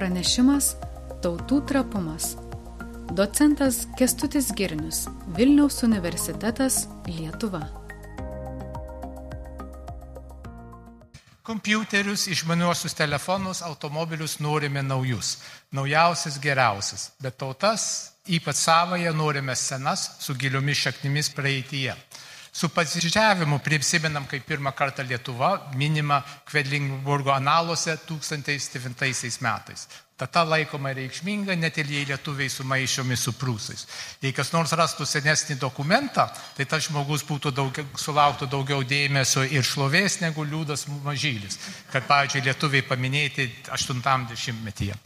pranešimas Tautų trapumas. Docentas Kestutis Girnius, Vilniaus universitetas Lietuva. Kompiuterius, išmaniuosius telefonus, automobilius norime naujus, naujausias, geriausias, bet tautas, ypač savoje, norime senas, su giliomis šaknimis praeityje. Su pasidžiavimu prisimenam, kaip pirmą kartą Lietuva minima Kvedlingburgo analuose 1009 metais. Tata laikoma reikšminga, net ir jei lietuviai sumaišomi su prūsais. Jei kas nors rastų senesnį dokumentą, tai tas žmogus būtų daugiau, sulauktų daugiau dėmesio ir šlovės negu liūdas mažylis, kad, pavyzdžiui, lietuviai paminėti 80-metyje.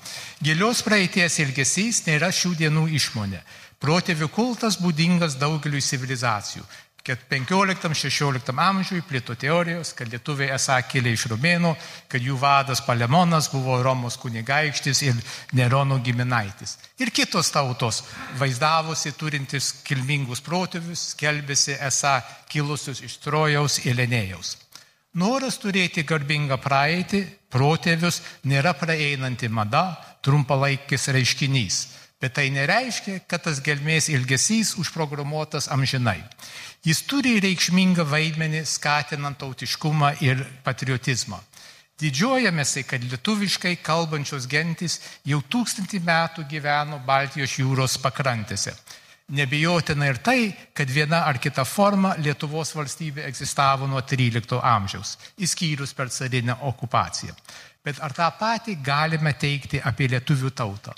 Gilios praeities ilgesys nėra šių dienų išmonė. Protėvių kultas būdingas daugeliu civilizacijų. 15-16 amžiui plito teorijos, kad lietuviai esą kilę iš Rumėnų, kad jų vadas Palemonas buvo Romos kunigaikštis ir Nerono giminaitis. Ir kitos tautos vaizdavosi turintis kilmingus protėvius, skelbėsi esą kilusius iš Trojaus ir Lenėjaus. Noras turėti garbingą praeitį, protėvius nėra praeinanti mada, trumpalaikis reiškinys. Bet tai nereiškia, kad tas gelmės ilgesys užprogramuotas amžinai. Jis turi reikšmingą vaidmenį skatinant tautiškumą ir patriotizmą. Didžiuojamėsi, kad lietuviškai kalbančios gentis jau tūkstantį metų gyveno Baltijos jūros pakrantėse. Nebijotina ir tai, kad viena ar kita forma Lietuvos valstybė egzistavo nuo XIII amžiaus, įskyrus per carinę okupaciją. Bet ar tą patį galime teikti apie lietuvių tautą?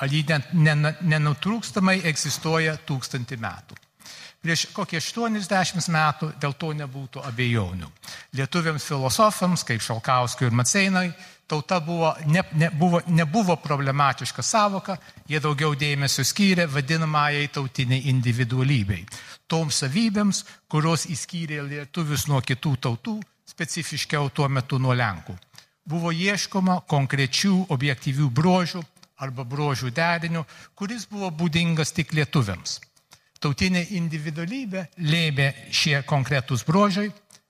Ar ji nenutrūkstamai egzistuoja tūkstantį metų? Prieš kokie 80 metų dėl to nebūtų abejonių. Lietuviams filosofams, kaip Šalkauskui ir Maceinai, tauta buvo, ne, ne, buvo, nebuvo problematiška savoka, jie daugiau dėmesio skyrė vadinamajai tautiniai individualybei. Toms savybėms, kurios įskyrė lietuvius nuo kitų tautų, specifiškiau tuo metu nuo Lenkų. Buvo ieškoma konkrečių objektyvių bruožų arba bruožų derinių, kuris buvo būdingas tik lietuviams tautinė individualybė lėmė šie konkretūs brožai,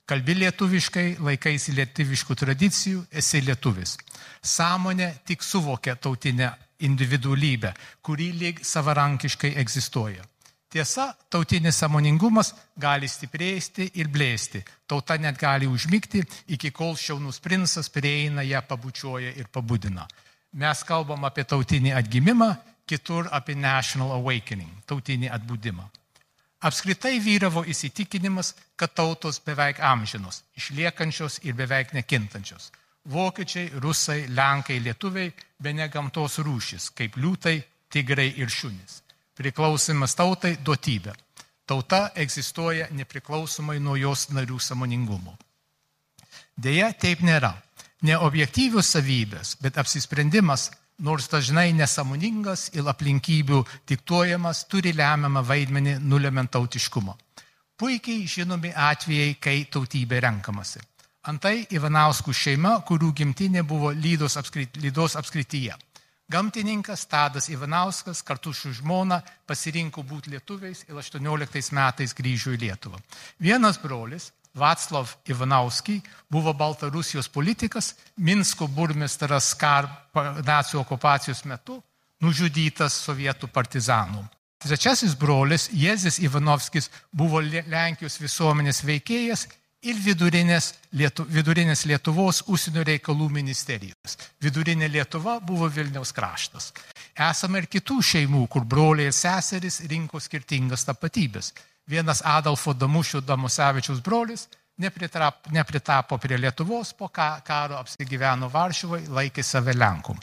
kalbi lietuviškai, laikaisi lietuviškų tradicijų, esi lietuvis. Sąmonė tik suvokia tautinę individualybę, kuri lyg savarankiškai egzistuoja. Tiesa, tautinis samoningumas gali stiprėsti ir blėsti. Tauta net gali užmygti, iki kol šiaunus princas prieina, ją pabučiuoja ir pabudina. Mes kalbam apie tautinį atgimimą, kitur apie national awakening, tautinį atbūdimą. Apskritai vyravo įsitikinimas, kad tautos beveik amžinos, išliekančios ir beveik nekintančios. Vokiečiai, rusai, lenkai, lietuviai be ne gamtos rūšis, kaip liūtai, tigrai ir šunys. Priklausimas tautai duotybė. Tauta egzistuoja nepriklausomai nuo jos narių samoningumo. Deja, taip nėra. Ne objektyvios savybės, bet apsisprendimas nors dažnai nesamoningas ir aplinkybių diktuojamas, turi lemiamą vaidmenį nulemiant tautiškumą. Puikiai žinomi atvejai, kai tautybė renkamasi. Antai Ivanauskų šeima, kurių gimtinė buvo Lydos, apskrit, Lydos apskrityje. Gamtininkas Tadas Ivanauskas kartu su žmona pasirinko būti lietuviais ir 18 metais grįžo į Lietuvą. Vienas brolis, Vaclav Ivanauskij buvo Baltarusijos politikas, Minsko burmistras kar nacijų okupacijos metu, nužudytas sovietų partizanų. Trečiasis brolis Jėzis Ivanovskis buvo Lenkijos visuomenės veikėjas ir vidurinės, Lietu, vidurinės Lietuvos užsienio reikalų ministerijos. Vidurinė Lietuva buvo Vilniaus kraštas. Esame ir kitų šeimų, kur broliai ir seserys rinko skirtingas tapatybės. Vienas Adolfo Damušių Damusevičius brolis nepritapo, nepritapo prie Lietuvos, po karo apsigyveno Varšuvai, laikė save Lenku.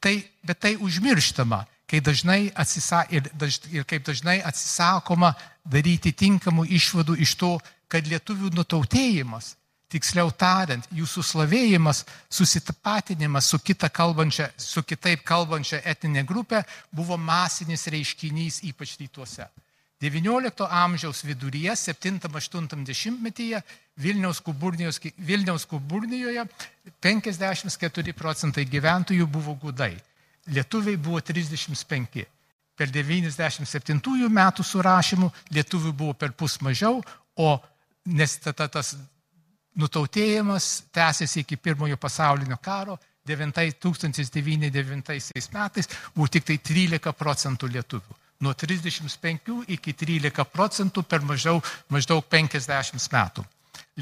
Tai, bet tai užmirštama, kai dažnai atsisa, ir, daž, ir kaip dažnai atsisakoma daryti tinkamų išvadų iš to, kad lietuvių nutautėjimas, tiksliau tariant, jūsų slavėjimas, susitapatinimas su, kita kalbančia, su kitaip kalbančia etinė grupė buvo masinis reiškinys ypač rytuose. XIX amžiaus viduryje, 7-80 metyje Vilniaus, Vilniaus Kuburnijoje 54 procentai gyventojų buvo gudai. Lietuviai buvo 35. Per 97 metų surašymų lietuvių buvo per pus mažiau, o nes tas nutautėjimas tęsiasi iki pirmojo pasaulinio karo, 1909 metais buvo tik tai 13 procentų lietuvių. Nuo 35 iki 13 procentų per mažiau, maždaug 50 metų.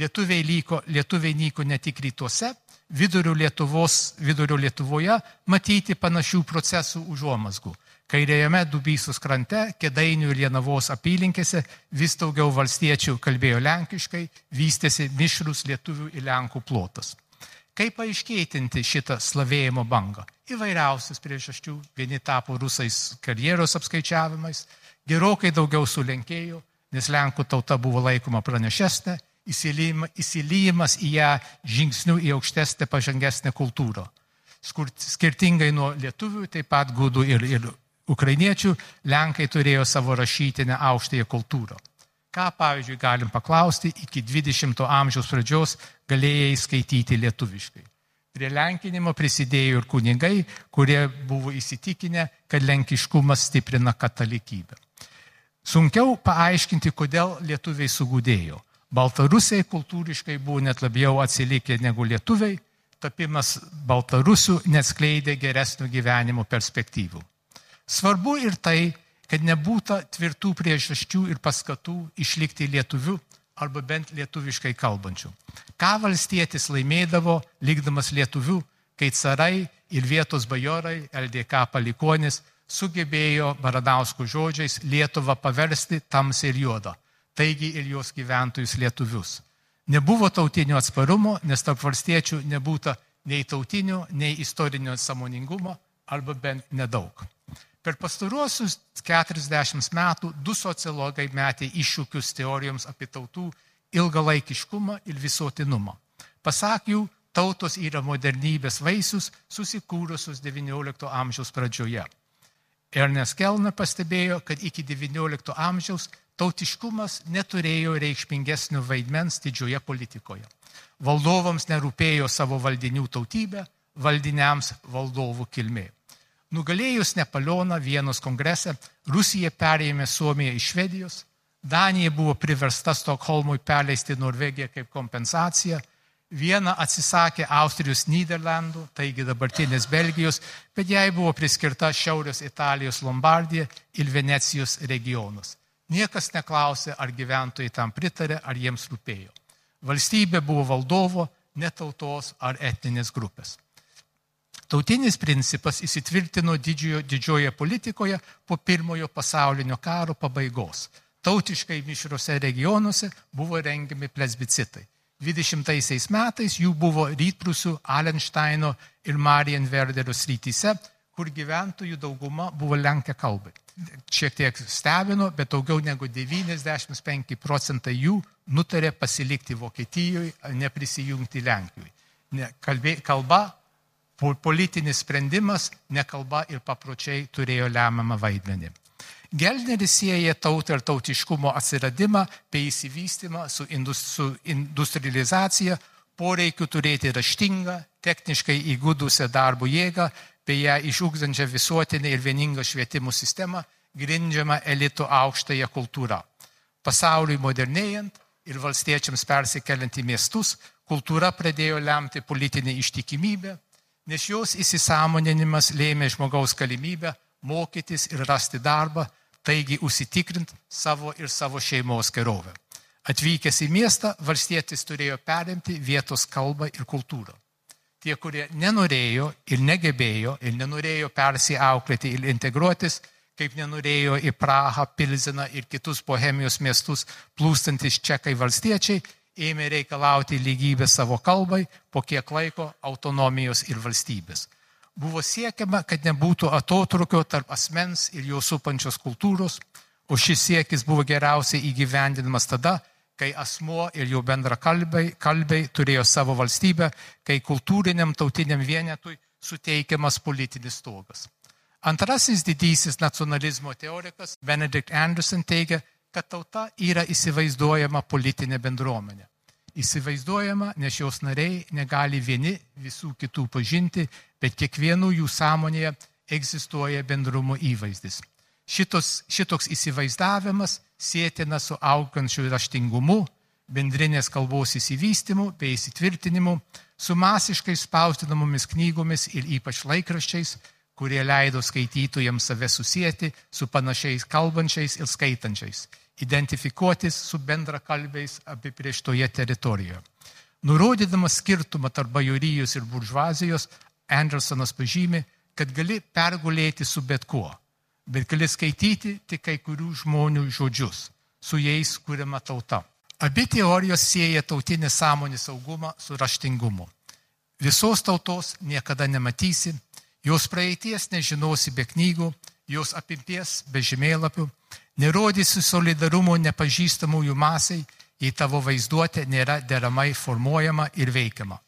Lietuviai, lyko, lietuviai nyko ne tik rytuose, vidurio, Lietuvos, vidurio Lietuvoje matyti panašių procesų užuomasgų. Kairėjame Dubysus krante, Kedainių ir Lienavos apylinkėse vis daugiau valstiečių kalbėjo lenkiškai, vystėsi mišrus lietuvių ir lenkų plotas. Kaip paaiškėtinti šitą slavėjimo bangą? Įvairiausias priežasčių. Vieni tapo rusais karjeros apskaičiavimais, gerokai daugiau sulenkėjo, nes lenkų tauta buvo laikoma pranešesnė, įsilyjimas į ją žingsnių į aukštesnę, pažangesnę kultūrą. Skirtingai nuo lietuvių, taip pat gudų ir, ir ukrainiečių, lenkai turėjo savo rašytinę aukštąją kultūrą. Ką, pavyzdžiui, galim paklausti, iki 20 amžiaus pradžios galėjai skaityti lietuviškai. Prie lenkinimo prisidėjo ir kunigai, kurie buvo įsitikinę, kad lenkiškumas stiprina katalikybę. Sunkiau paaiškinti, kodėl lietuviai sugudėjo. Baltarusiai kultūriškai buvo net labiau atsilikę negu lietuviai, tapimas baltarusių neskleidė geresnio gyvenimo perspektyvų. Svarbu ir tai, kad nebūtų tvirtų priežasčių ir paskatų išlikti lietuviu arba bent lietuviškai kalbančių. Ką valstietis laimėdavo, likdamas lietuviu, kai carai ir vietos bajorai, LDK palikonis, sugebėjo Baradauskų žodžiais Lietuvą paversti tamsiai ir juodą, taigi ir jos gyventojus lietuvius. Nebuvo tautinio atsparumo, nes tarp valstiečių nebūtų nei tautinio, nei istorinio samoningumo, arba bent nedaug. Per pastaruosius 40 metų du sociologai metė iššūkius teorijoms apie tautų ilgalaikiškumą ir visuotinumą. Pasak jų, tautos yra modernybės vaisius susikūrusius XIX amžiaus pradžioje. Ernest Kelna pastebėjo, kad iki XIX amžiaus tautiškumas neturėjo reikšmingesnio vaidmens didžioje politikoje. Valdovams nerūpėjo savo valdinių tautybė, valdiniams valdovų kilmė. Nugalėjus Napoleoną Vienos kongrese, Rusija perėmė Suomiją iš Švedijos, Danija buvo priversta Stokholmui perleisti Norvegiją kaip kompensaciją, Viena atsisakė Austrijos Niderlandų, taigi dabartinės Belgijos, bet jai buvo priskirta Šiaurės Italijos Lombardija ir Venecijos regionas. Niekas neklausė, ar gyventojai tam pritarė, ar jiems rūpėjo. Valstybė buvo valdovo, netautos ar etninės grupės. Tautinis principas įsitvirtino didžiojo, didžioje politikoje po pirmojo pasaulinio karo pabaigos. Tautiškai mišriuose regionuose buvo rengiami plesbicitai. 20 metais jų buvo rytprūsių Alensteino ir Marienverderio srityse, kur gyventojų dauguma buvo lenkia kalbai. Šiek tiek stebino, bet daugiau negu 95 procentai jų nutarė pasilikti Vokietijoje, neprisijungti Lenkijoje. Kalba politinis sprendimas, nekalba ir papročiai turėjo lemiamą vaidmenį. Gelneris sieja tautą ir tautiškumo atsiradimą bei įsivystymą su, su industrializacija, poreikiu turėti raštingą, techniškai įgudusią darbo jėgą, bei ją išūkdančią visuotinę ir vieningą švietimo sistemą, grindžiamą elito aukštąją kultūrą. Pasauliui modernėjant ir valstiečiams persikeliant į miestus, kultūra pradėjo lemti politinę ištikimybę, nes jos įsisamoninimas lėmė žmogaus galimybę mokytis ir rasti darbą, taigi užsitikrint savo ir savo šeimos gerovę. Atvykęs į miestą, valstietis turėjo perimti vietos kalbą ir kultūrą. Tie, kurie nenorėjo ir negebėjo ir nenorėjo persiauklėti ir integruotis, kaip nenorėjo į Prahą, Pilziną ir kitus Bohemijos miestus plūstantis čekai valstiečiai, ėmė reikalauti lygybės savo kalbai, po kiek laiko autonomijos ir valstybės. Buvo siekiama, kad nebūtų atotrukio tarp asmens ir jo supančios kultūros, o šis siekis buvo geriausiai įgyvendinamas tada, kai asmuo ir jo bendra kalbai, kalbai turėjo savo valstybę, kai kultūriniam tautiniam vienetui suteikiamas politinis stogas. Antrasis didysis nacionalizmo teorikas Benedict Anderson teigia, kad tauta yra įsivaizduojama politinė bendruomenė. Įsivaizduojama, nes jos nariai negali vieni visų kitų pažinti, bet kiekvienų jų sąmonėje egzistuoja bendrumo įvaizdis. Šitos, šitoks įsivaizdavimas sėtina su augančiu raštingumu, bendrinės kalbos įsivystimu bei įsitvirtinimu, su masiškai spausdinamomis knygomis ir ypač laikraščiais, kurie leido skaitytojams save susijęti su panašiais kalbančiais ir skaitančiais, identifikuotis su bendrakalbiais apibrieštoje teritorijoje. Nurodydamas skirtumą tarp bajorijos ir buržuazijos, Andersonas pažymė, kad gali pergulėti su bet kuo, bet gali skaityti tik kai kurių žmonių žodžius, su jais kuriama tauta. Abi teorijos sieja tautinį sąmonį saugumą su raštingumu. Visos tautos niekada nematysi, jos praeities nežinosi be knygų, jos apimties be žemėlapių, nerodysi solidarumo nepažįstamųjų masiai, jei tavo vaizduotė nėra deramai formuojama ir veikiama.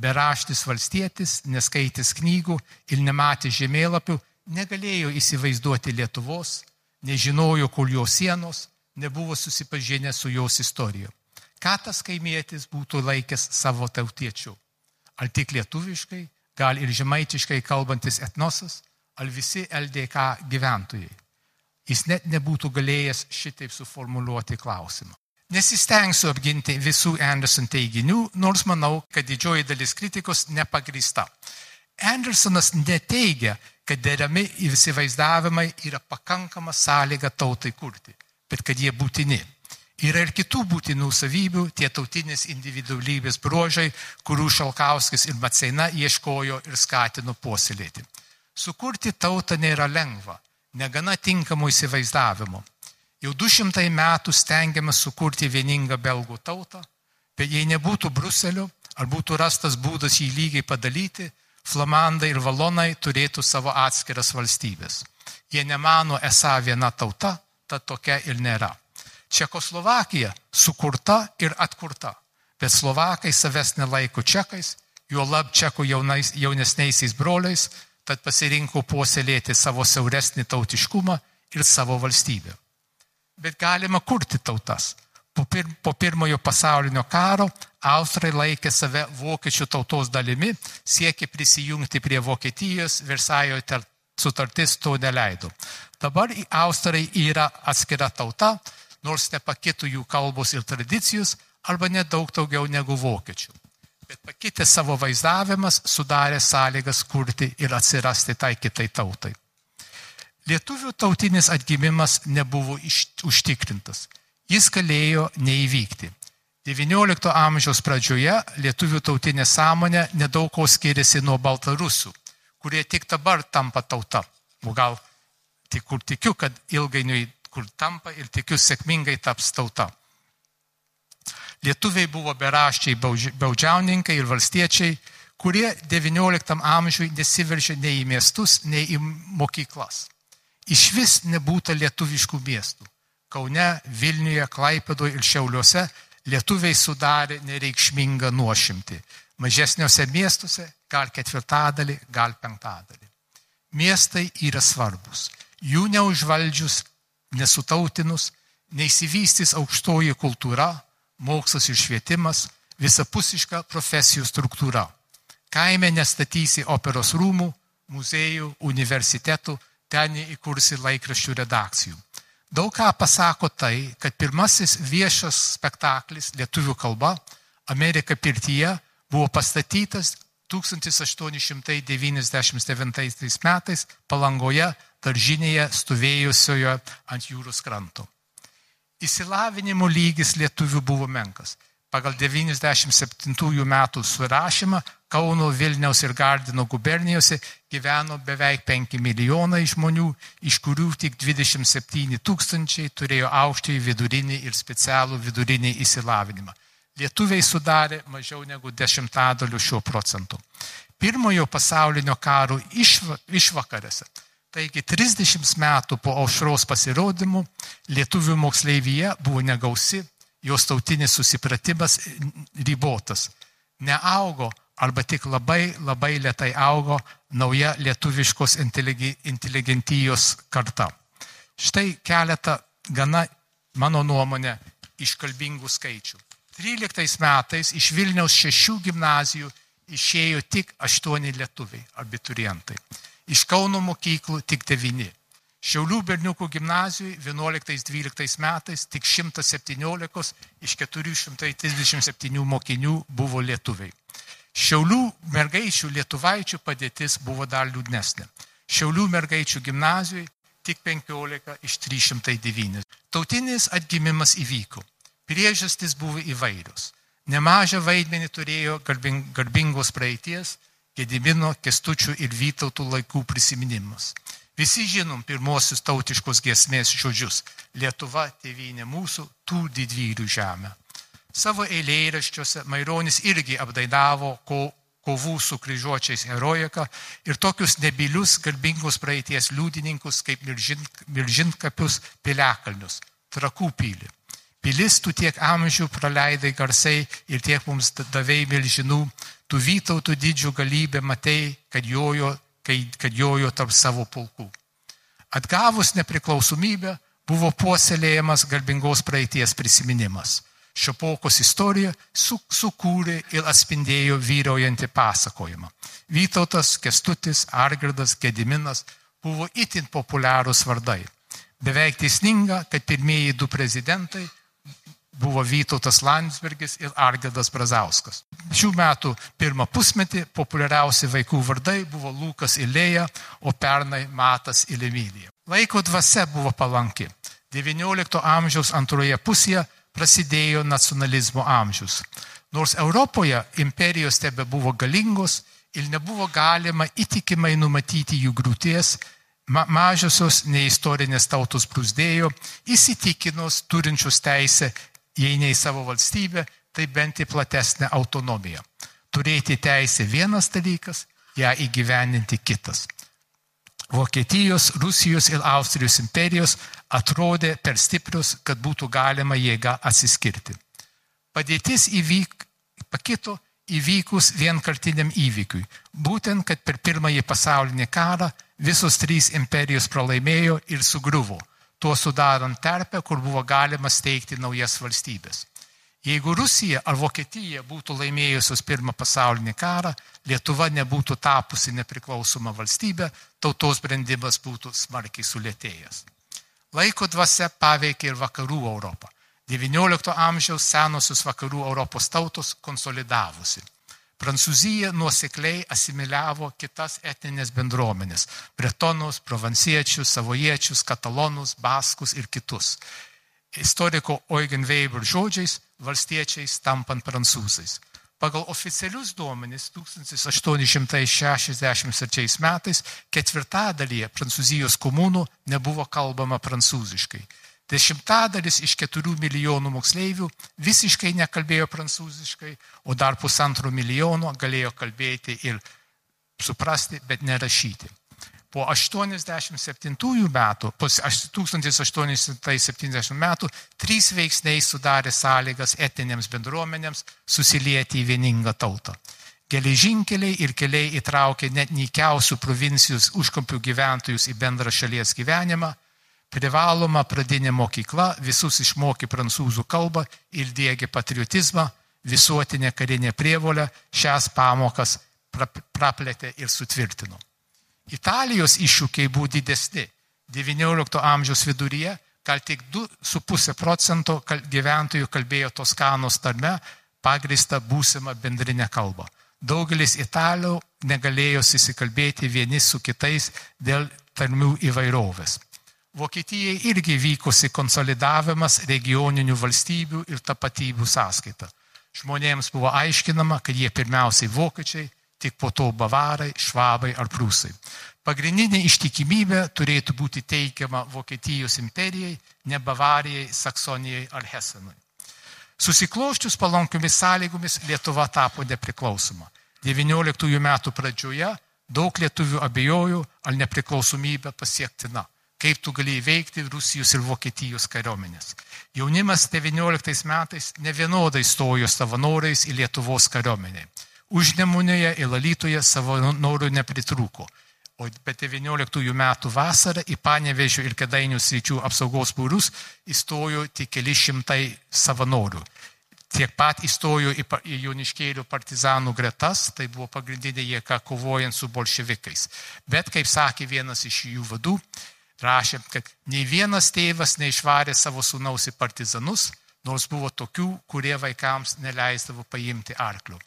Beraštis valstietis, neskaitis knygų ir nematė žemėlapių, negalėjo įsivaizduoti Lietuvos, nežinojo, kur jo sienos, nebuvo susipažinę su jos istorija. Ką tas kaimietis būtų laikęs savo tautiečiu? Ar tik lietuviškai, gal ir žemaitiškai kalbantis etnosas, ar visi LDK gyventojai? Jis net nebūtų galėjęs šitaip suformuluoti klausimą. Nesistengsiu apginti visų Anderson teiginių, nors manau, kad didžioji dalis kritikos nepagrįsta. Andersonas neteigia, kad derami įsivaizdavimai yra pakankama sąlyga tautai kurti, bet kad jie būtini. Yra ir kitų būtinų savybių, tie tautinės individualybės bruožai, kurių Šalkauskis ir Maceina ieškojo ir skatino puoselėti. Sukurti tautą nėra lengva, negana tinkamo įsivaizdavimo. Jau du šimtai metų stengiamas sukurti vieningą belgų tautą, bet jei nebūtų Bruselio, ar būtų rastas būdas jį lygiai padalyti, flamandai ir valonai turėtų savo atskiras valstybės. Jie nemano esą viena tauta, tad tokia ir nėra. Čekoslovakija sukurta ir atkurta, bet Slovakai savęs nelaiko čekais, juolab čekų jaunais, jaunesniaisiais broliais, tad pasirinko puoselėti savo siauresnį tautiškumą ir savo valstybę bet galima kurti tautas. Po, pir, po pirmojo pasaulinio karo Austrai laikė save vokiečių tautos dalimi, siekė prisijungti prie Vokietijos, Versajo sutartis to neleido. Dabar Austrai yra atskira tauta, nors nepakito jų kalbos ir tradicijos, arba nedaug daugiau negu vokiečių. Bet pakitė savo vaizdavimas, sudarė sąlygas kurti ir atsirasti tai kitai tautai. Lietuvių tautinis atgimimas nebuvo iš, užtikrintas. Jis galėjo neįvykti. XIX amžiaus pradžioje lietuvių tautinė sąmonė nedaug ko skiriasi nuo baltarusų, kurie tik dabar tampa tauta. O gal tik kur tikiu, kad ilgainiui kur tampa ir tikiu sėkmingai taps tauta. Lietuviai buvo beraščiai baudžiauninkai ir valstiečiai, kurie XIX amžiui nesiveržė nei į miestus, nei į mokyklas iš vis nebūta lietuviškų miestų. Kaune, Vilniuje, Klaipedoje ir Šiauliuose lietuviai sudarė nereikšmingą nuošimtį. Mažesniuose miestuose gal ketvirtadalį, gal penktadalį. Miestai yra svarbus. Jų neužvaldžius, nesutautinus, neįsivystys aukštoji kultūra, mokslas ir švietimas, visapusiška profesijų struktūra. Kaime nestatysi operos rūmų, muziejų, universitetų, ten įkursi laikraščių redakcijų. Daug ką pasako tai, kad pirmasis viešas spektaklis lietuvių kalba Amerika pirtyje buvo pastatytas 1899 metais Palangoje daržinėje stovėjusioje ant jūros kranto. Įsilavinimo lygis lietuvių buvo menkas. Pagal 97 metų surašymą Kauno, Vilniaus ir Gardino gubernijose gyveno beveik 5 milijonai žmonių, iš kurių tik 27 tūkstančiai turėjo aukštąjį vidurinį ir specialų vidurinį įsilavinimą. Lietuviai sudarė mažiau negu dešimtadalių šio procentų. Pirmojo pasaulinio karo išva, išvakarėse, taigi 30 metų po aušros pasirodymų, lietuvių moksleivyje buvo negausi, jos tautinis susipratimas ribotas. Neaugo arba tik labai labai lietai augo nauja lietuviškos inteligentijos karta. Štai keletą gana, mano nuomonė, iškalbingų skaičių. 13 metais iš Vilniaus šešių gimnazijų išėjo tik aštuoni lietuviai, abiturientai. Iš Kauno mokyklų tik devyni. Šiaulių berniukų gimnazijoje 11-12 metais tik 117 iš 437 mokinių buvo lietuviai. Šiaulių mergaičių lietuvaičių padėtis buvo dar liūdnesnė. Šiaulių mergaičių gimnazijoje tik 15 iš 309. Tautinis atgimimas įvyko. Priežastys buvo įvairios. Nemažą vaidmenį turėjo garbingos praeities, Gedimino, Kestučių ir Vytautų laikų prisiminimas. Visi žinom pirmosius tautiškos giesmės žodžius - Lietuva tėvynė mūsų, tų didvyrių žemė. Savo eilėraščiuose Maironis irgi apdainavo ko, kovų su kryžiuočiais herojiką ir tokius nebilius garbingus praeities liudininkus kaip milžin, milžinkapius piliakalnius, trakų pylį. Pilis tu tiek amžių praleidai garsai ir tiek mums davėjai milžinų, tu vytautų didžių galybę matei, kad jojo, kad jojo tarp savo pulkų. Atgavus nepriklausomybę buvo puoselėjamas garbingos praeities prisiminimas. Šiopokos istorija su, sukūrė ir atspindėjo vyraujantį pasakojimą. Vytautas, Kestutis, Argirdas, Gediminas buvo itin populiarūs vardai. Beveik teisninga, kad pirmieji du prezidentai buvo Vytautas Landsbergis ir Argirdas Brazauskas. Šių metų pirmą pusmetį populiariausi vaikų vardai buvo Lukas Ilėja, o pernai Matas Ilemylija. Laiko dvasia buvo palanki. XIX amžiaus antroje pusėje prasidėjo nacionalizmo amžius. Nors Europoje imperijos tebe buvo galingos ir nebuvo galima įtikimai numatyti jų grūties, ma mažiosios neistorinės tautos brūzdėjo, įsitikinus turinčius teisę, jei ne į savo valstybę, tai bent į platesnę autonomiją. Turėti teisę vienas dalykas, ją įgyveninti kitas. Vokietijos, Rusijos ir Austrijos imperijos atrodė per stiprius, kad būtų galima jėga atsiskirti. Padėtis įvyk, pakito įvykus vienkartiniam įvykiui. Būtent, kad per pirmąjį pasaulinį karą visos trys imperijos pralaimėjo ir sugriuvo, tuo sudarant terpę, kur buvo galima steigti naujas valstybės. Jeigu Rusija ar Vokietija būtų laimėjusios pirmą pasaulinį karą, Lietuva nebūtų tapusi nepriklausoma valstybė, tautos sprendimas būtų smarkiai sulėtėjęs. Laiko dvasia paveikė ir vakarų Europą. XIX amžiaus senosios vakarų Europos tautos konsolidavosi. Prancūzija nuosekliai asimiliavo kitas etninės bendruomenės - bretonus, provansiečius, savojiečius, katalonus, baskus ir kitus istoriko Eugen Weber žodžiais, valstiečiais tampant prancūzais. Pagal oficialius duomenys 1863 metais ketvirtadalyje Prancūzijos komunų nebuvo kalbama prancūziškai. Dešimtadalis iš keturių milijonų moksleivių visiškai nekalbėjo prancūziškai, o dar pusantro milijono galėjo kalbėti ir suprasti, bet nerašyti. Po 87 metų, po 1870 metų, trys veiksniai sudarė sąlygas etinėms bendruomenėms susilieti į vieningą tautą. Geležinkeliai ir keliai įtraukė net nykiausių provincijos užkampių gyventojus į bendrą šalies gyvenimą, privaloma pradinė mokykla visus išmokė prancūzų kalbą ir dėgė patriotizmą, visuotinė karinė prievolė šias pamokas praplėtė ir sutvirtino. Italijos iššūkiai buvo didesni. XIX amžiaus viduryje gal tik 2,5 procento gyventojų kalbėjo Toskanos tarme pagrįsta būsima bendrinė kalba. Daugelis italų negalėjo susikalbėti vieni su kitais dėl tarmių įvairovės. Vokietijai irgi vykusi konsolidavimas regioninių valstybių ir tapatybių sąskaita. Žmonėms buvo aiškinama, kad jie pirmiausiai vokiečiai, tik po to bavarai, švabai ar prūsai. Pagrindinė ištikimybė turėtų būti teikiama Vokietijos imperijai, ne Bavarijai, Saksonijai ar Hesenui. Susikloščius palankiomis sąlygomis Lietuva tapo nepriklausoma. XIX metų pradžioje daug lietuvių abejojo, ar nepriklausomybė pasiektina. Kaip tu gali įveikti Rusijos ir Vokietijos kariuomenės. Jaunimas XIX metais nevienodai stojo savanoriais į Lietuvos kariuomenę. Užnemunėje ir Lalytoje savanorių nepritrūko. O be 19 metų vasarą į Panevežio ir Kedainių sričių apsaugos būrus įstojo tik keli šimtai savanorių. Tiek pat įstojo į, į Joniškėlių partizanų gretas, tai buvo pagrindinė jėga kovojant su bolševikais. Bet, kaip sakė vienas iš jų vadų, rašė, kad nei vienas tėvas neišvarė savo sūnaus į partizanus, nors buvo tokių, kurie vaikams neleisdavo paimti arklių.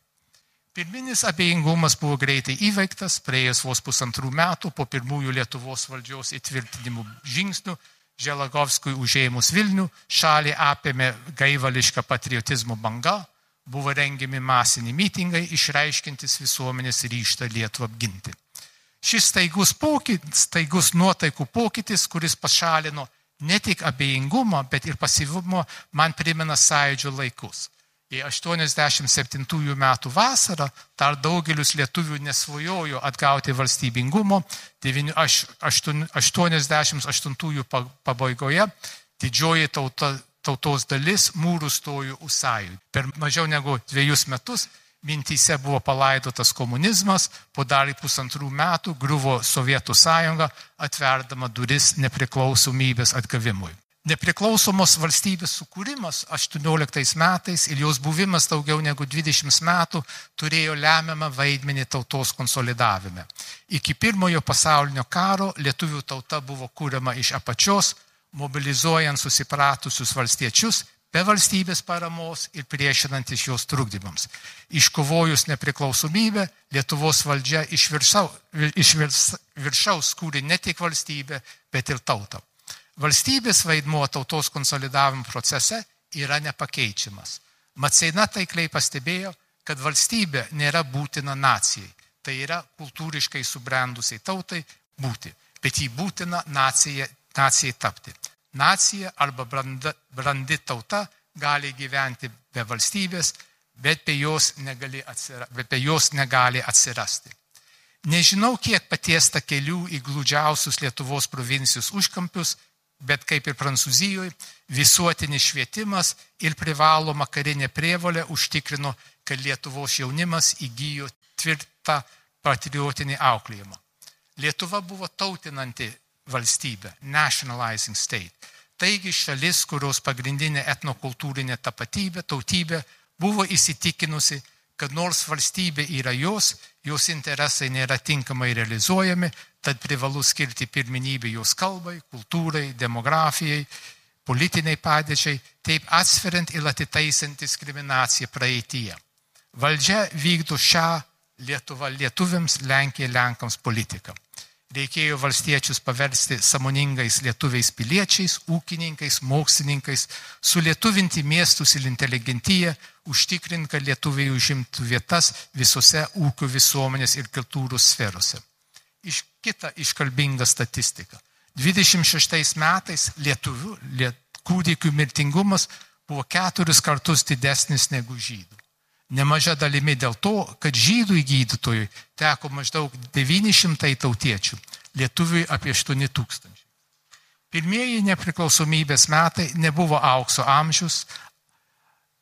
Pirminis abejingumas buvo greitai įveiktas, praėjus vos pusantrų metų po pirmųjų Lietuvos valdžios įtvirtinimų žingsnių, Želagovskui užėmus Vilnių, šalį apėmė gaivališką patriotizmo banga, buvo rengiami masiniai mitingai, išreiškintis visuomenės ryštą Lietuvą apginti. Šis staigus, pokytis, staigus nuotaikų pokytis, kuris pašalino ne tik abejingumą, bet ir pasyvumą, man primena sąjūdžio laikus. Į 87 metų vasarą dar daugelis lietuvių nesvajojo atgauti valstybingumo, 88 pabaigoje didžioji tauta, tautos dalis mūrų stojo už sąjūdį. Per mažiau negu dviejus metus mintyse buvo palaidotas komunizmas, po dar pusantrų metų griuvo Sovietų sąjunga, atverdama duris nepriklausomybės atgavimui. Nepriklausomos valstybės sukūrimas 18 metais ir jos buvimas daugiau negu 20 metų turėjo lemiamą vaidmenį tautos konsolidavime. Iki pirmojo pasaulinio karo lietuvių tauta buvo kūriama iš apačios, mobilizuojant susipratusius valstiečius be valstybės paramos ir priešinantis jos trukdymams. Iškovojus nepriklausomybę, Lietuvos valdžia iš, viršau, iš viršaus kūrė ne tik valstybę, bet ir tautą. Valstybės vaidmuo tautos konsolidavimo procese yra nepakeičiamas. Matseina taikliai pastebėjo, kad valstybė nėra būtina nacijai. Tai yra kultūriškai subrendusiai tautai būti, bet jį būtina nacijai, nacijai tapti nacija arba branda, brandi tauta gali gyventi be valstybės, bet be jos, atsira, bet be jos negali atsirasti. Nežinau, kiek patiesta kelių į glūdžiausius Lietuvos provincijos užkampius, bet kaip ir Prancūzijoje, visuotinis švietimas ir privaloma karinė prievolė užtikrino, kad Lietuvos jaunimas įgyjo tvirtą patriotinį auklėjimą. Lietuva buvo tautinanti valstybę, nationalizing state. Taigi šalis, kurios pagrindinė etnokultūrinė tapatybė, tautybė buvo įsitikinusi, kad nors valstybė yra jos, jos interesai nėra tinkamai realizuojami, tad privalu skirti pirminybę jos kalbai, kultūrai, demografijai, politiniai padėčiai, taip atsveriant ir atitaisant diskriminaciją praeityje. Valdžia vykdo šią Lietuvą lietuviams, Lenkija Lenkams politiką reikėjo valstiečius paversti samoningais lietuviais piliečiais, ūkininkais, mokslininkais, sulietuvinti miestus ir inteligentiją, užtikrinti, kad lietuviai užimtų vietas visose ūkio visuomenės ir kultūros sferose. Iš kita iškalbinga statistika. 26 metais lietuvių liet, kūdikių mirtingumas buvo keturis kartus didesnis negu žydų. Nemaža dalimi dėl to, kad žydų gydytojui teko maždaug 900 tautiečių, lietuviui apie 8 tūkstančių. Pirmieji nepriklausomybės metai nebuvo aukso amžius,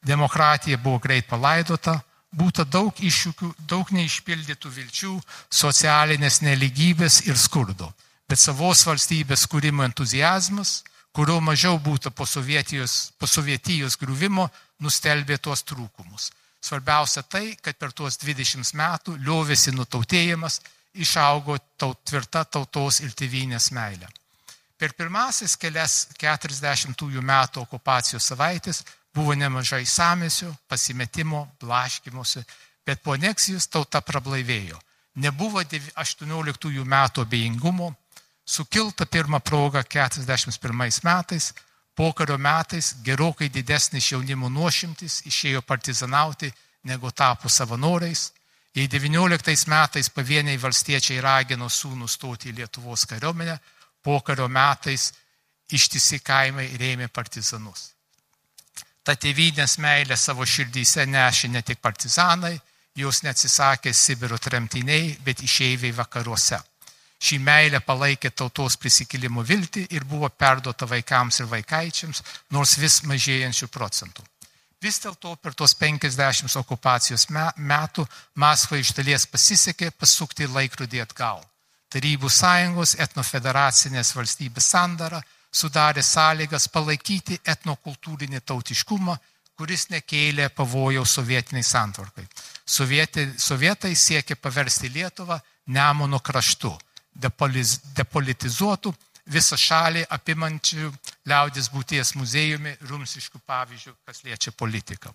demokratija buvo greit palaidota, būta daug iššūkių, daug neišpildytų vilčių, socialinės neligybės ir skurdo. Bet savos valstybės kūrimo entuzijazmas, kurio mažiau būtų po Sovietijos, po Sovietijos griuvimo, nustelbė tuos trūkumus. Svarbiausia tai, kad per tuos 20 metų liovėsi nutautėjimas, išaugo taut, tvirta tautos ir tėvynės meilė. Per pirmasis kelias 40-ųjų metų okupacijos savaitės buvo nemažai samesio, pasimetimo, blaškimusi, bet po aneksijos tauta prablaivėjo. Nebuvo 18 metų abejingumo, sukilta pirmą progą 41 metais, Pokario metais gerokai didesnis jaunimo nuošimtis išėjo partizanauti negu tapo savanoriais. Jei 19 metais pavieniai valstiečiai ragino sūnų stoti į Lietuvos kariuomenę, pokario metais ištisi kaimai rėmė partizanus. Ta tėvynės meilė savo širdyse nešė ne tik partizanai, jos neatsisakė Sibiro tremtiniai, bet išeiviai vakaruose. Šį meilę palaikė tautos prisikėlimo viltį ir buvo perduota vaikams ir vaikaičiams, nors vis mažėjančių procentų. Vis dėlto per tos 50 okupacijos metų Maskvai iš dalies pasisekė pasukti laikrodį atgal. Tarybų sąjungos etnofederacinės valstybės sandara sudarė sąlygas palaikyti etnokultūrinį tautiškumą, kuris nekėlė pavojaus sovietiniai santvarkai. Sovietai, sovietai siekė paversti Lietuvą Nemono kraštu depolitizuotų, visą šalį apimančių liaudės būties muziejumi rumsiškų pavyzdžių, kas liečia politiką.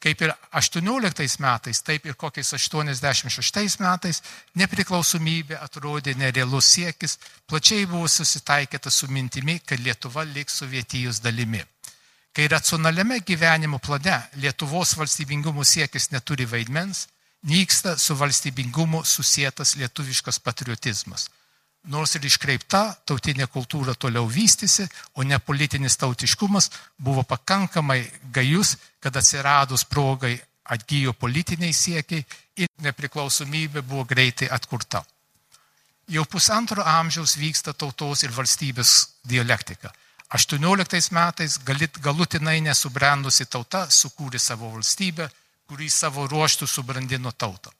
Kaip ir 18 metais, taip ir kokiais 86 metais nepriklausomybė atrodė nerealus siekis, plačiai buvo susitaikyta su mintimi, kad Lietuva liks sovietijos dalimi. Kai racionaliame gyvenimo plane Lietuvos valstybingumo siekis neturi vaidmens, nyksta su valstybingumu susijęs lietuviškas patriotizmas. Nors ir iškreipta tautinė kultūra toliau vystėsi, o ne politinis tautiškumas buvo pakankamai gajus, kad atsiradus progai atgyjo politiniai siekiai ir nepriklausomybė buvo greitai atkurta. Jau pusantro amžiaus vyksta tautos ir valstybės dialektika. 18 metais galutinai nesubrendusi tauta sukūrė savo valstybę, kurį savo ruoštų subrandino tautą.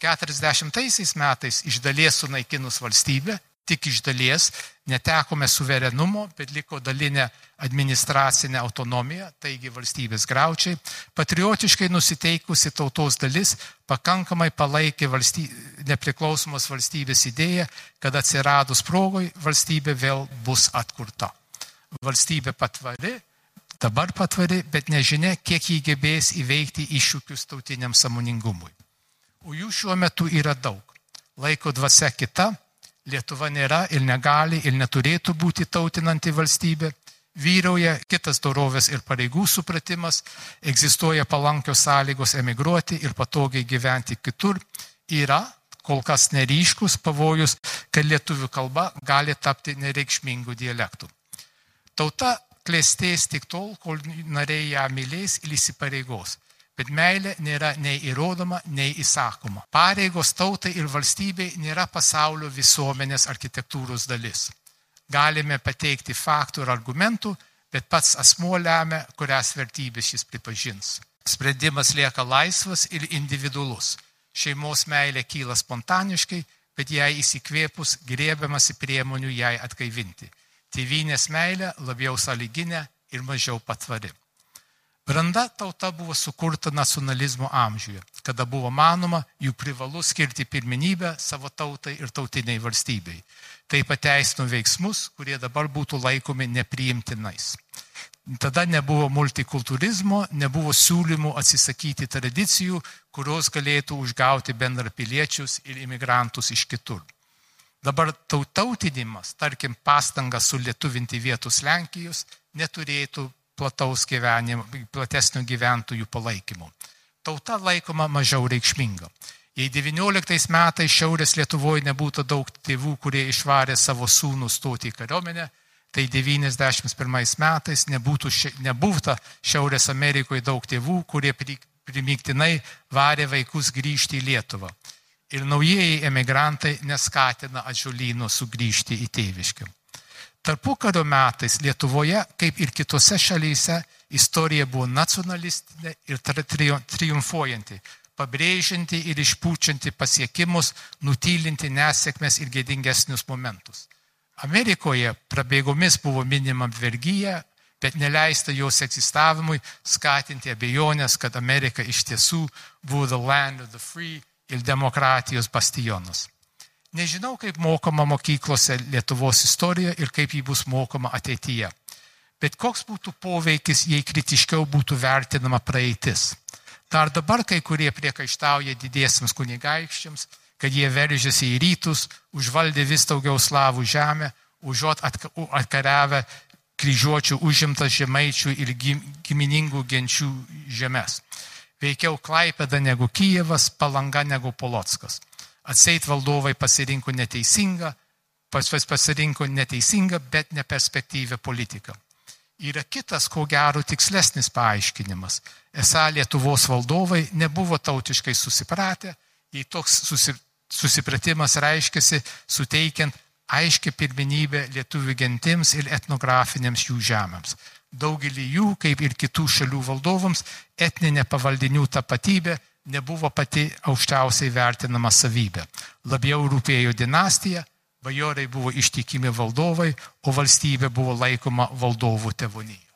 40 metais iš dalies sunaikinus valstybę, tik iš dalies netekome suverenumo, bet liko dalinė administracinė autonomija, taigi valstybės graučiai, patriotiškai nusiteikusi tautos dalis pakankamai palaikė valstybė, nepriklausomos valstybės idėją, kad atsiradus progoj valstybė vėl bus atkurta. Valstybė patvari, dabar patvari, bet nežinia, kiek jį gebės įveikti iššūkius tautiniam samoningumui. O jų šiuo metu yra daug. Laiko dvasia kita, Lietuva nėra ir negali ir neturėtų būti tautinanti valstybė. Vyrauja kitas dorovės ir pareigų supratimas, egzistuoja palankios sąlygos emigruoti ir patogiai gyventi kitur. Yra kol kas neryškus pavojus, kad lietuvių kalba gali tapti nereikšmingų dialektų. Tauta klėstės tik tol, kol nariai ją mylės ir įsipareigos bet meilė nėra nei įrodoma, nei įsakoma. Pareigos tautai ir valstybei nėra pasaulio visuomenės architektūros dalis. Galime pateikti faktų ir argumentų, bet pats asmuo lemia, kurias vertybės jis pripažins. Sprendimas lieka laisvas ir individualus. Šeimos meilė kyla spontaniškai, bet jai įsikvėpus grėbiamasi priemonių jai atgaivinti. Tėvynės meilė labiau saliginė ir mažiau patvari. Branda tauta buvo sukurta nacionalizmo amžiuje, kada buvo manoma, jų privalu skirti pirminybę savo tautai ir tautiniai valstybei. Tai pateisino veiksmus, kurie dabar būtų laikomi nepriimtinais. Tada nebuvo multikulturizmo, nebuvo siūlymų atsisakyti tradicijų, kurios galėtų užgauti bendrapiliečius ir imigrantus iš kitur. Dabar tautinimas, tarkim, pastanga sulietuvinti vietos Lenkijos, neturėtų plataus gyvenimo, platesnio gyventojų palaikymo. Tauta laikoma mažiau reikšminga. Jei XIX metais Šiaurės Lietuvoje nebūtų daug tėvų, kurie išvarė savo sūnų stoti į kariuomenę, tai 91 metais nebūtų, nebūtų Šiaurės Amerikoje daug tėvų, kurie primiktinai varė vaikus grįžti į Lietuvą. Ir naujieji emigrantai neskatina atžulyno sugrįžti į tėviškę. Tarpukario metais Lietuvoje, kaip ir kitose šalyse, istorija buvo nacionalistinė ir triumfuojanti, pabrėžianti ir išpūčianti pasiekimus, nutylinti nesėkmės ir gėdingesnius momentus. Amerikoje prabėgomis buvo minima vergyja, bet neleista jos egzistavimui skatinti abejonės, kad Amerika iš tiesų buvo the land of the free ir demokratijos bastionas. Nežinau, kaip mokoma mokyklose Lietuvos istorija ir kaip ji bus mokoma ateityje. Bet koks būtų poveikis, jei kritiškiau būtų vertinama praeitis. Dar dabar kai kurie priekaištauja didiesiams kunigaikščiams, kad jie veržiasi į rytus, užvaldė vis daugiau slavų žemę, užuot atkariavę kryžiuočių užimtas žemaičių ir giminingų genčių žemės. Veikiau Klaipeda negu Kijevas, Palanga negu Polotskas. Atseit valdovai pasirinko neteisingą, pas pasirinko neteisingą, bet neperspektyvę politiką. Yra kitas, ko gero, tikslesnis paaiškinimas. Esą Lietuvos valdovai nebuvo tautiškai susipratę, jei toks susi, susipratimas reiškiasi suteikiant aiškę pirminybę lietuvių gentims ir etnografiniams jų žemėms. Daugelį jų, kaip ir kitų šalių valdovams, etninė pavaldinių tapatybė nebuvo pati aukščiausiai vertinama savybė. Labiau rūpėjo dinastija, bajorai buvo ištikimi valdovai, o valstybė buvo laikoma valdovų tevonyje.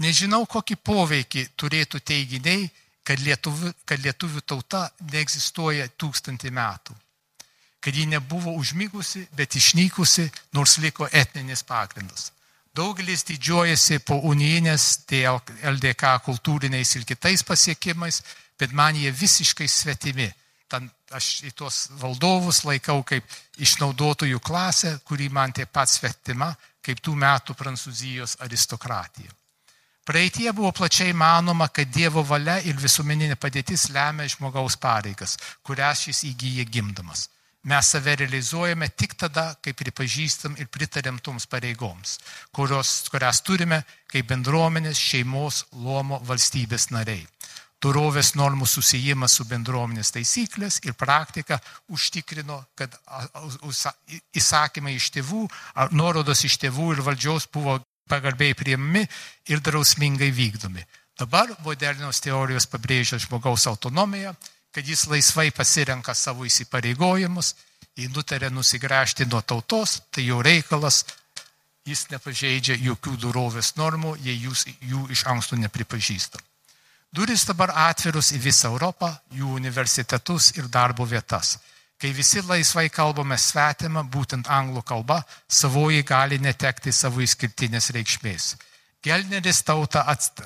Nežinau, kokį poveikį turėtų teiginiai, kad lietuvių, kad lietuvių tauta neegzistuoja tūkstantį metų. Kad ji nebuvo užmygusi, bet išnykusi, nors liko etninis pagrindas. Daugelis didžiuojasi po unijinės LDK kultūriniais ir kitais pasiekimais, bet man jie visiškai svetimi. Tan aš į tuos valdovus laikau kaip išnaudotojų klasę, kuri man taip pat svetima, kaip tų metų Prancūzijos aristokratija. Praeitie buvo plačiai manoma, kad Dievo valia ir visuomeninė padėtis lemia žmogaus pareigas, kurias šis įgyja gimdamas. Mes save realizuojame tik tada, kai pripažįstam ir pritarėm toms pareigoms, kurios, kurias turime kaip bendruomenės, šeimos, luomo, valstybės nariai. Dorovės normų susijimas su bendruomenės taisyklės ir praktika užtikrino, kad įsakymai iš tėvų, nuorodos iš tėvų ir valdžiaus buvo pagarbiai priimami ir drausmingai vykdomi. Dabar modernios teorijos pabrėžia žmogaus autonomiją, kad jis laisvai pasirenka savo įsipareigojimus, jei nutarė nusigręžti nuo tautos, tai jo reikalas, jis nepažeidžia jokių dorovės normų, jei jūs jų iš anksto nepripažįstam. Duris dabar atvirus į visą Europą, jų universitetus ir darbo vietas. Kai visi laisvai kalbame svetimą, būtent anglų kalba, savoji gali netekti savo išskirtinės reikšmės. Gelneris tauta,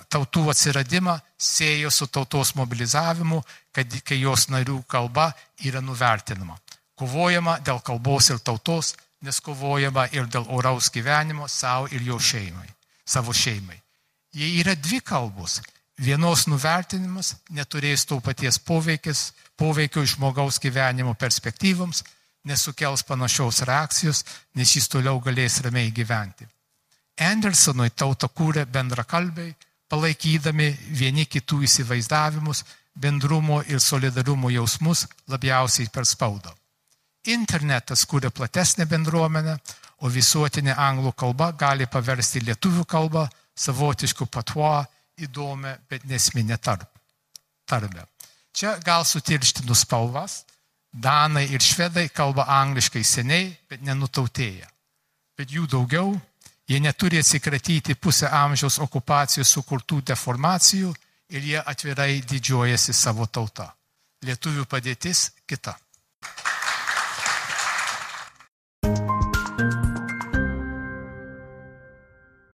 tautų atsiradimą siejo su tautos mobilizavimu, kad, kai jos narių kalba yra nuvertinama. Kovojama dėl kalbos ir tautos, nes kovojama ir dėl oraus gyvenimo savo ir jo šeimai, savo šeimai. Jei yra dvi kalbos, vienos nuvertinimas neturės to paties poveikis, poveikio žmogaus gyvenimo perspektyvams, nesukels panašios reakcijos, nes jis toliau galės ramiai gyventi. Andersonui tautą kūrė bendrakalbiai, palaikydami vieni kitų įsivaizdavimus, bendrumo ir solidarumo jausmus labiausiai per spaudą. Internetas kūrė platesnę bendruomenę, o visuotinė anglų kalba gali paversti lietuvių kalbą savotiškų patuo įdomią, bet nesminę tarmę. Čia gal sutirštinu spalvas. Danai ir švedai kalba angliškai seniai, bet nenutautėja. Bet jų daugiau, jie neturi atsikratyti pusę amžiaus okupacijos sukurtų deformacijų ir jie atvirai didžiuojasi savo tautą. Lietuvių padėtis kita.